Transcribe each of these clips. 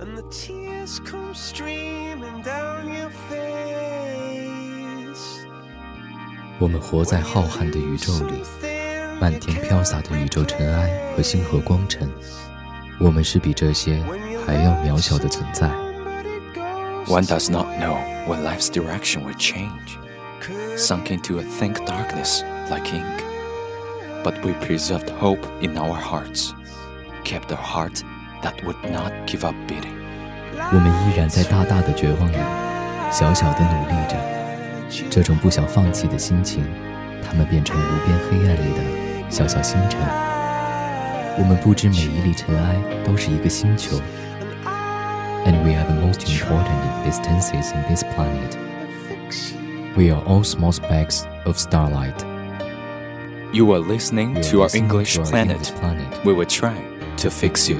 and the tears come streaming down your face. 我们活在浩瀚的宇宙里，漫天飘洒的宇宙尘埃和星河光尘，我们是比这些还要渺小的存在。 One does not know when life's direction will change, sunk into a thick darkness like ink. But we preserved hope in our hearts, kept a heart that would not give up beating. 我们依然在大大的绝望里，小小的努力着。这种不想放弃的心情，它们变成无边黑暗里的小小星辰。我们不知每一粒尘埃都是一个星球，and we are the most important existences in this planet. We are all small specks of starlight. You are listening to our. English planet. We will try to fix you.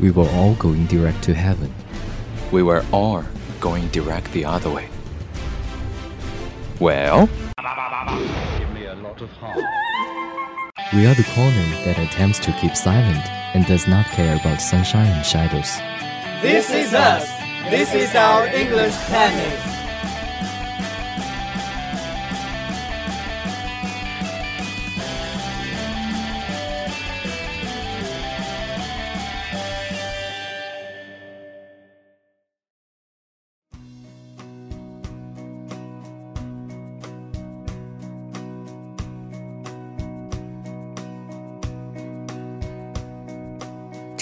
We were all going direct to heaven. We were all going direct the other way. Well, We are the corner that attempts to keep silent and does not care about sunshine and shadows. This is us. This is our English planet.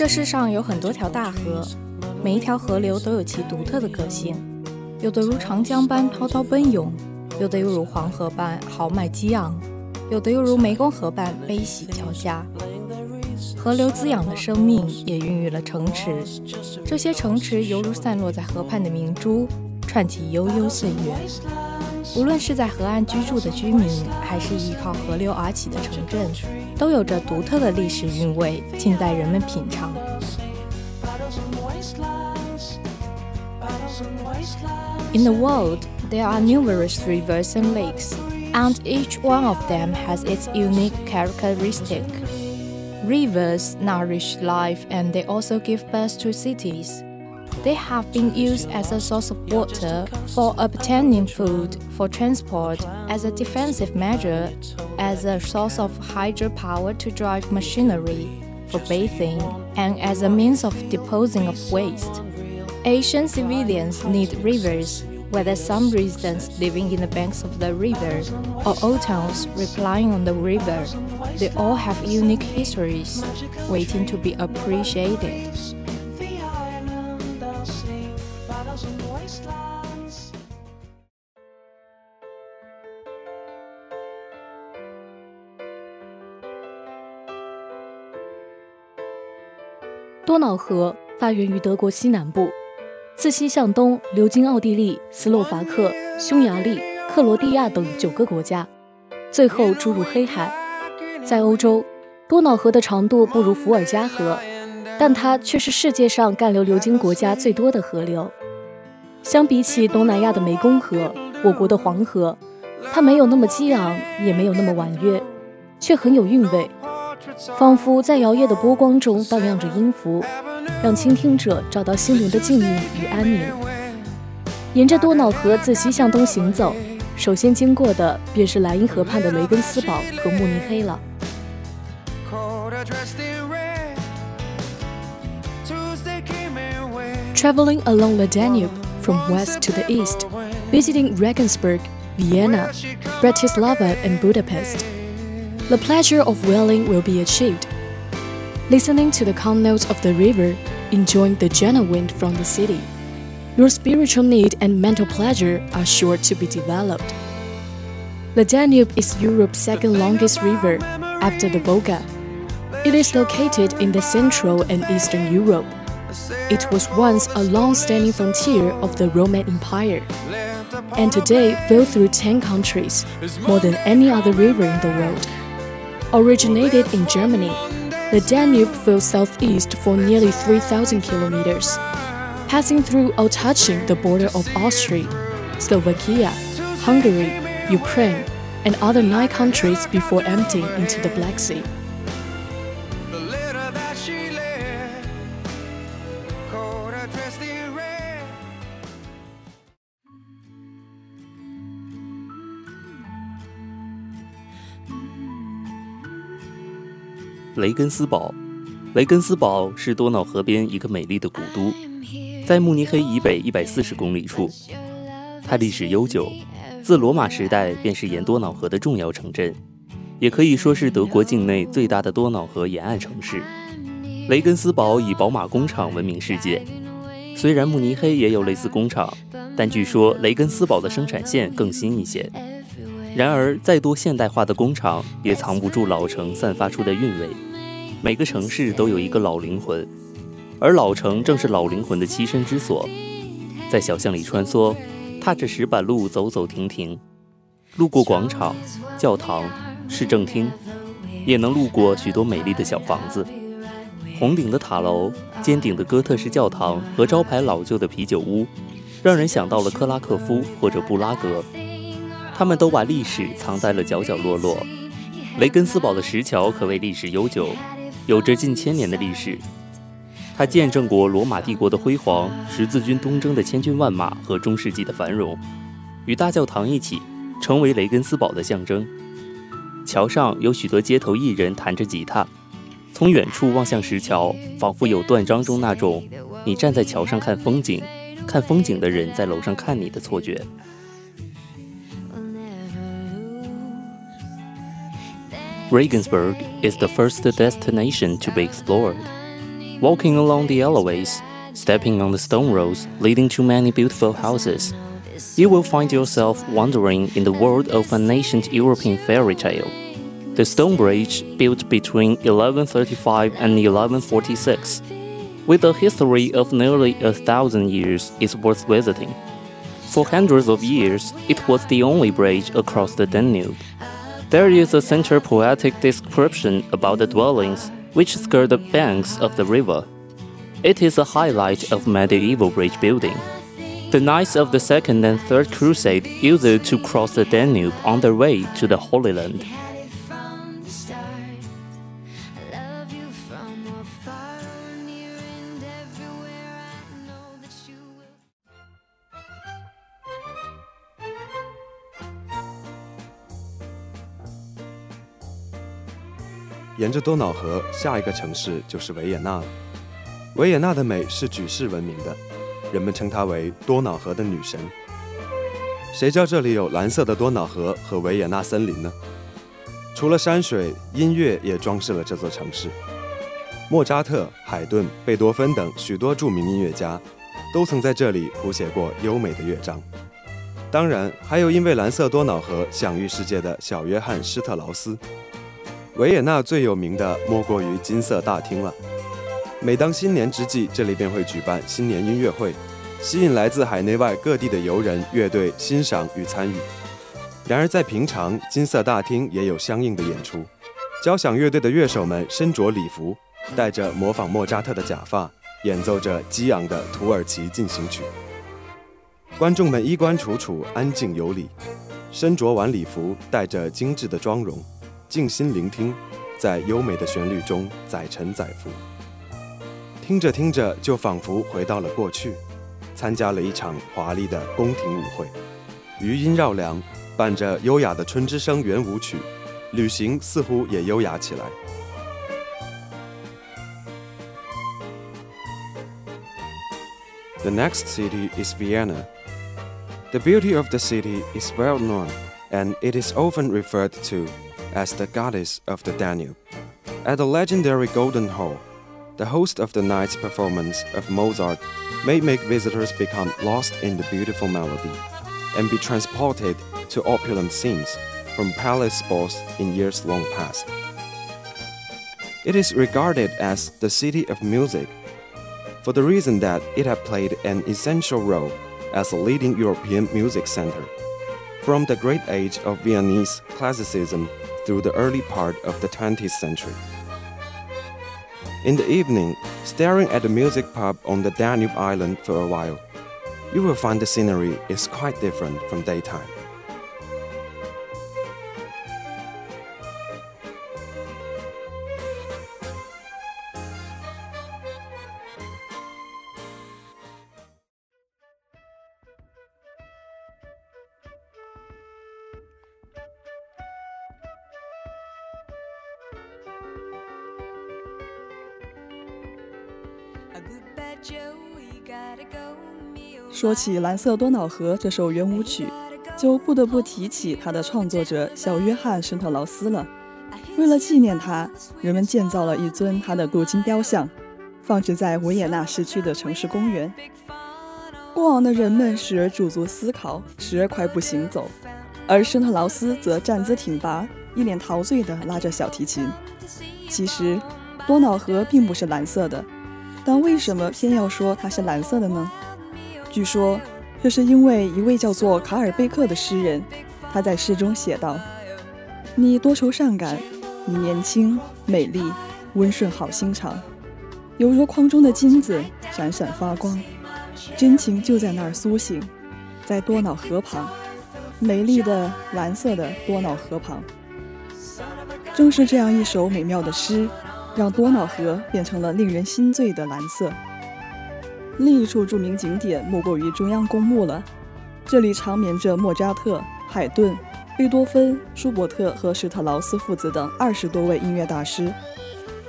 这世上有很多条大河，每一条河流都有其独特的个性，有的如长江般滔滔奔涌，有的又如黄河般豪迈激昂，有的又如湄公河般悲喜交加。河流滋养了生命，也孕育了城池。这些城池犹如散落在河畔的明珠，串起悠悠岁月。无论是在河岸居住的居民，还是依靠河流而起的城镇，都有着独特的历史韵味，静待人们品尝。 In the world, there are numerous rivers and lakes, and each one of them has its unique characteristic. Rivers nourish life and they also give birth to cities. They have been used as a source of water, for obtaining food, for transport, as a defensive measure, as a source of hydropower to drive machinery, for bathing, and as a means of disposing of waste. Asian civilians need rivers, whether some residents living in the banks of the river or old towns relying on the river. They all have unique histories, waiting to be appreciated. 多瑙河发源于德国西南部，自西向东流经奥地利、斯洛伐克、匈牙利、克罗地亚等九个国家，最后注入黑海。在欧洲，多瑙河的长度不如伏尔加河，但它却是世界上干流流经国家最多的河流。相比起东南亚的湄公河，我国的黄河，它没有那么激昂，也没有那么婉约，却很有韵味。仿佛在摇曳的波光中荡漾着音符，让倾听者找到心灵的静谧与安宁。沿着多瑙河自西向东行走，首先经过的便是莱茵河畔的雷根斯堡和慕尼黑了。Traveling along the Danube from west to the east, visiting Regensburg, Vienna, Bratislava, and Budapest. The pleasure of whaling will be achieved. Listening to the calm notes of the river, enjoying the gentle wind from the city. Your spiritual need and mental pleasure are sure to be developed. The Danube is Europe's second longest river after the Volga. It is located in the Central and Eastern Europe. It was once a long-standing frontier of the Roman Empire, and today flows through 10 countries, more than any other river in the world. Originated in Germany, the Danube flows southeast for nearly 3,000 kilometers, passing through or touching the border of Austria, Slovakia, Hungary, Ukraine, and other nine countries before emptying into the Black Sea. 雷根斯堡，雷根斯堡是多瑙河边一个美丽的古都，在慕尼黑以北一百四十公里处。它历史悠久，自罗马时代便是沿多瑙河的重要城镇，也可以说是德国境内最大的多瑙河沿岸城市。雷根斯堡以宝马工厂闻名世界。虽然慕尼黑也有类似工厂，但据说雷根斯堡的生产线更新一些。然而，再多现代化的工厂也藏不住老城散发出的韵味。每个城市都有一个老灵魂，而老城正是老灵魂的栖身之所。在小巷里穿梭，踏着石板路走走停停，路过广场、教堂、市政厅，也能路过许多美丽的小房子。红顶的塔楼、尖顶的哥特式教堂和招牌老旧的啤酒屋，让人想到了克拉克夫或者布拉格。他们都把历史藏在了角角落落。雷根斯堡的石桥可谓历史悠久，有着近千年的历史。它见证过罗马帝国的辉煌、十字军东征的千军万马和中世纪的繁荣，与大教堂一起成为雷根斯堡的象征。桥上有许多街头艺人弹着吉他，从远处望向石桥，仿佛有断章中那种你站在桥上看风景，看风景的人在楼上看你的错觉。Regensburg is the first destination to be explored. Walking along the alleyways, stepping on the stone roads leading to many beautiful houses, you will find yourself wandering in the world of an ancient European fairy tale. The stone bridge, built between 1135 and 1146, with a history of nearly a thousand years, is worth visiting. For hundreds of years, it was the only bridge across the Danube. There is a central poetic description about the dwellings which skirt the banks of the river. It is a highlight of medieval bridge building. The knights of the Second and Third Crusade used it to cross the Danube on their way to the Holy Land. 沿着多瑙河，下一个城市就是维也纳了。维也纳的美是举世闻名的，人们称它为多瑙河的女神。谁叫这里有蓝色的多瑙河和维也纳森林呢？除了山水，音乐也装饰了这座城市。莫扎特、海顿、贝多芬等许多著名音乐家，都曾在这里谱写过优美的乐章。当然，还有因为蓝色多瑙河享誉世界的小约翰施特劳斯。维也纳最有名的莫过于金色大厅了。每当新年之际，这里便会举办新年音乐会，吸引来自海内外各地的游人乐队欣赏与参与。然而在平常，金色大厅也有相应的演出。交响乐队的乐手们身着礼服，戴着模仿莫扎特的假发，演奏着激昂的土耳其进行曲。观众们衣冠楚楚，安静有礼，身着晚礼服，带着精致的妆容。静心聆听，在优美的旋律中载沉载浮。听着听着，就仿佛回到了过去，参加了一场华丽的宫廷舞会。余音绕梁，伴着优雅的《春之声》圆舞曲，旅行似乎也优雅起来。The next city is Vienna. The beauty of the city is well known, and it is often referred to as the goddess of the Danube. At the legendary Golden Hall, the host of the night's performance of Mozart may make visitors become lost in the beautiful melody and be transported to opulent scenes from palace balls in years long past. It is regarded as the city of music for the reason that it had played an essential role as a leading European music center from the great age of Viennese classicism through the early part of the 20th century. In the evening, staring at the music pub on the Danube Island for a while, you will find the scenery is quite different from daytime. 说起《蓝色多瑙河》这首圆舞曲，就不得不提起它的创作者小约翰·施特劳斯了。为了纪念他，人们建造了一尊他的镀金雕像，放置在维也纳市区的城市公园。过往的人们时而驻足思考，时而快步行走，而施特劳斯则站姿挺拔，一脸陶醉地拉着小提琴。其实，多瑙河并不是蓝色的。但为什么偏要说它是蓝色的呢？据说，这是因为一位叫做卡尔贝克的诗人，他在诗中写道：“你多愁善感，你年轻美丽，温顺好心肠，犹如筐中的金子，闪闪发光。真情就在那儿苏醒，在多瑙河旁，美丽的蓝色的多瑙河旁。正是这样一首美妙的诗。”让多瑙河变成了令人心醉的蓝色。另一处著名景点莫过于中央公墓了，这里长眠着莫扎特、海顿、贝多芬、舒伯特和施特劳斯父子等二十多位音乐大师。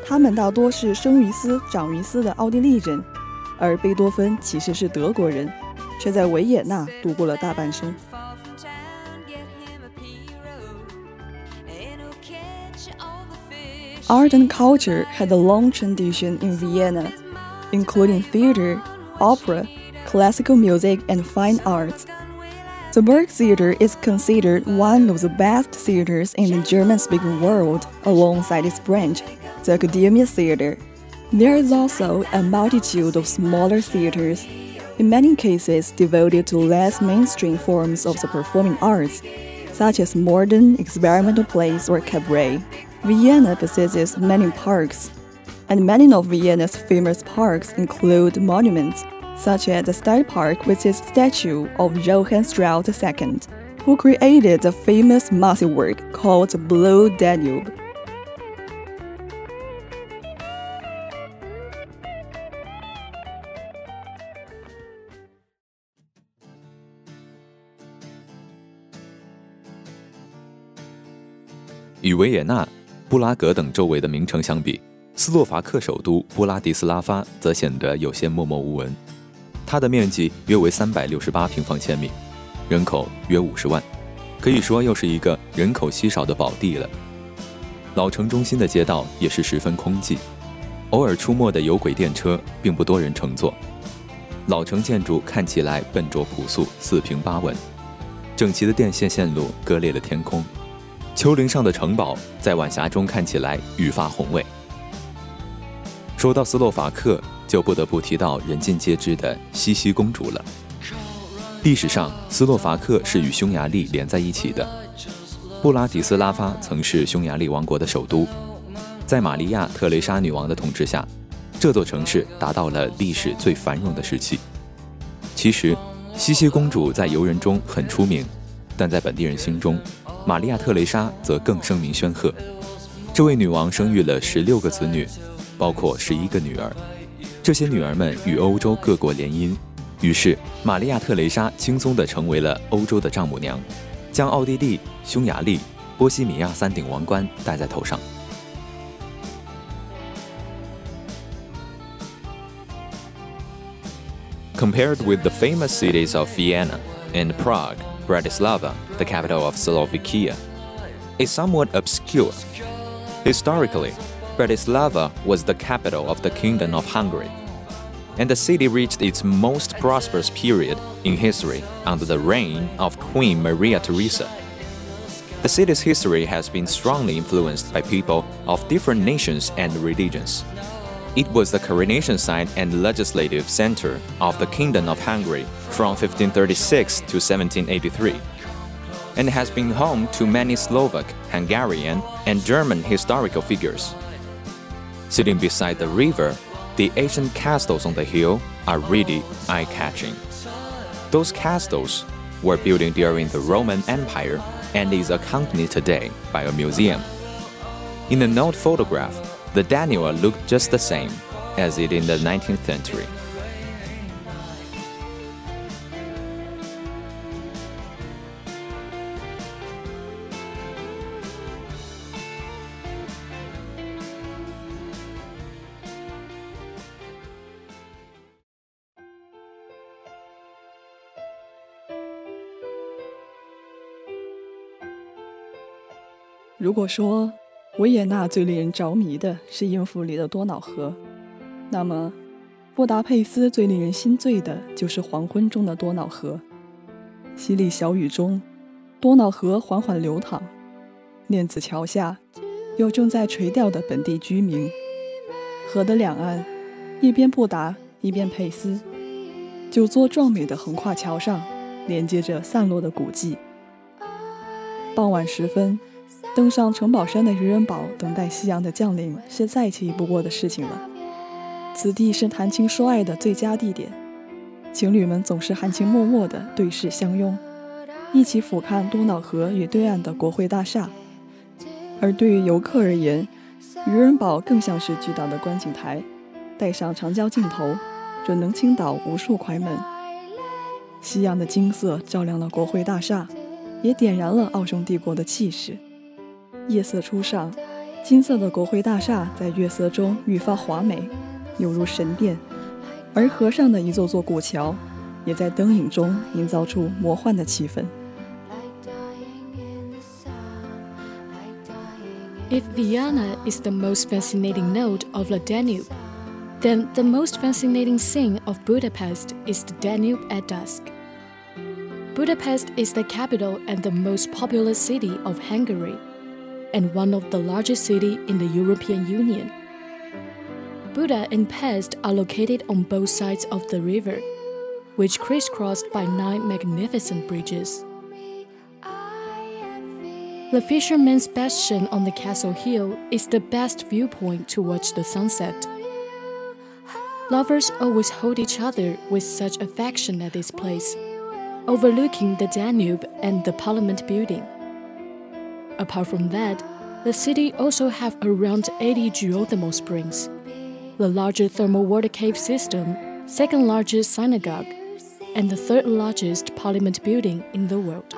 他们大多是生于斯、长于斯的奥地利人，而贝多芬其实是德国人，却在维也纳度过了大半生。Art and culture had a long tradition in Vienna, including theater, opera, classical music, and fine arts. The Burg Theater is considered one of the best theaters in the German speaking world, alongside its branch, the Academia Theater. There is also a multitude of smaller theaters, in many cases devoted to less mainstream forms of the performing arts, such as modern experimental plays or cabaret. Vienna possesses many parks, and many of Vienna's famous parks include monuments, such as the Style Park with its statue of Johann Strauss II, who created the famous massive work called the Blue Danube. 与维也纳 布拉格等周围的名城相比，斯洛伐克首都布拉迪斯拉发则显得有些默默无闻。它的面积约为三百六十八平方千米，人口约五十万，可以说又是一个人口稀少的宝地了。老城中心的街道也是十分空寂，偶尔出没的有轨电车并不多人乘坐。老城建筑看起来笨拙朴素、四平八稳，整齐的电线线路割裂了天空。丘陵上的城堡在晚霞中看起来愈发宏伟。说到斯洛伐克，就不得不提到人尽皆知的西西公主了。历史上，斯洛伐克是与匈牙利连在一起的。布拉迪斯拉发曾是匈牙利王国的首都，在玛利亚特蕾莎女王的统治下，这座城市达到了历史最繁荣的时期。其实，西西公主在游人中很出名，但在本地人心中，玛利亚特蕾莎则更声名显赫。这位女王生育了十六个子女，包括十一个女儿。这些女儿们与欧洲各国联姻，于是玛利亚特蕾莎轻松地成为了欧洲的丈母娘，将奥地利、匈牙利、波西米亚三顶王冠戴在头上。Compared with the famous cities of Vienna and Prague. Bratislava, the capital of Slovakia, is somewhat obscure. Historically, Bratislava was the capital of the Kingdom of Hungary, and the city reached its most prosperous period in history under the reign of Queen Maria Theresa. The city's history has been strongly influenced by people of different nations and religions. It was the coronation site and legislative center of the Kingdom of Hungary from 1536 to 1783, and has been home to many Slovak, Hungarian, and German historical figures. Sitting beside the river, the ancient castles on the hill are really eye catching. Those castles were built during the Roman Empire and is accompanied today by a museum. In the note photograph, the Danube looked just the same as it in the 19th century. 如果说 维也纳最令人着迷的是音符里的多瑙河，那么布达佩斯最令人心醉的就是黄昏中的多瑙河。淅沥小雨中，多瑙河缓缓流淌，链子桥下有正在垂钓的本地居民。河的两岸，一边布达，一边佩斯，九座壮美的横跨桥上，连接着散落的古迹。傍晚时分。登上城堡山的渔人堡，等待夕阳的降临，是再奇异不过的事情了。此地是谈情说爱的最佳地点，情侣们总是含情脉脉地对视相拥，一起俯瞰多瑙河与对岸的国会大厦。而对于游客而言，渔人堡更像是巨大的观景台，带上长焦镜头，准能倾倒无数快门。夕阳的金色照亮了国会大厦，也点燃了奥匈帝国的气势。夜色初上，金色的国会大厦在月色中愈发华美，犹如神殿；而河上的一座座古桥，也在灯影中营造出魔幻的气氛。If Vienna is the most fascinating node of the Danube, then the most fascinating scene of Budapest is the Danube at dusk. Budapest is the capital and the most populous city of Hungary and one of the largest cities in the European Union. Buda and Pest are located on both sides of the river, which crisscrossed by nine magnificent bridges. The fisherman's bastion on the castle hill is the best viewpoint to watch the sunset. Lovers always hold each other with such affection at this place, overlooking the Danube and the Parliament building. Apart from that, the city also have around 80 geothermal springs, the largest thermal water cave system, second largest synagogue, and the third largest parliament building in the world.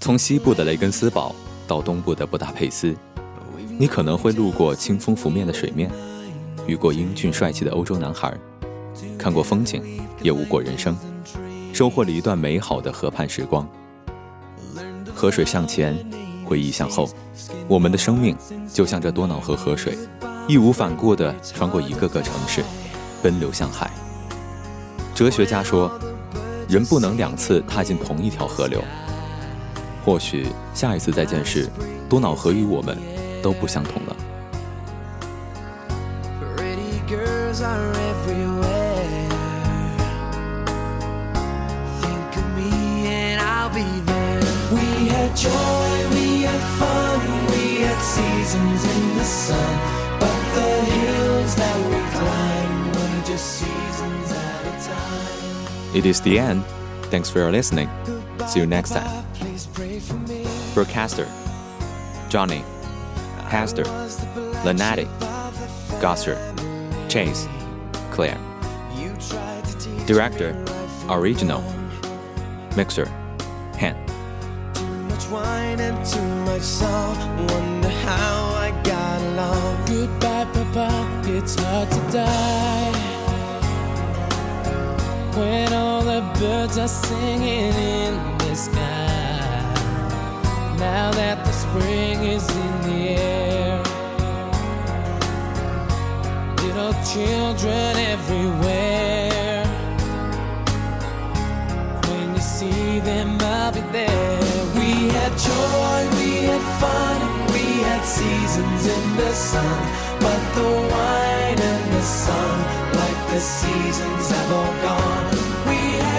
从西部的雷根斯堡到东部的布达佩斯，你可能会路过清风拂面的水面，遇过英俊帅气的欧洲男孩，看过风景，也悟过人生，收获了一段美好的河畔时光。河水向前，回忆向后，我们的生命就像这多瑙河河水，义无反顾地穿过一个个城市，奔流向海。哲学家说。人不能两次踏进同一条河流。或许下一次再见时，多瑙河与我们都不相同了。It is the end. Thanks for your listening. See you next time. Broadcaster Johnny, Hester, Lenati, Gosser, Chase, Claire. Director Original Mixer Han. wine and too much salt. Wonder how I got along. Goodbye, Papa. it's hard to die when all the birds are singing in the sky. Now that the spring is in the air, little children everywhere. When you see them, I'll be there. We had joy, we had fun, we had seasons in the sun. But the wine and the sun, like the seasons, have all gone.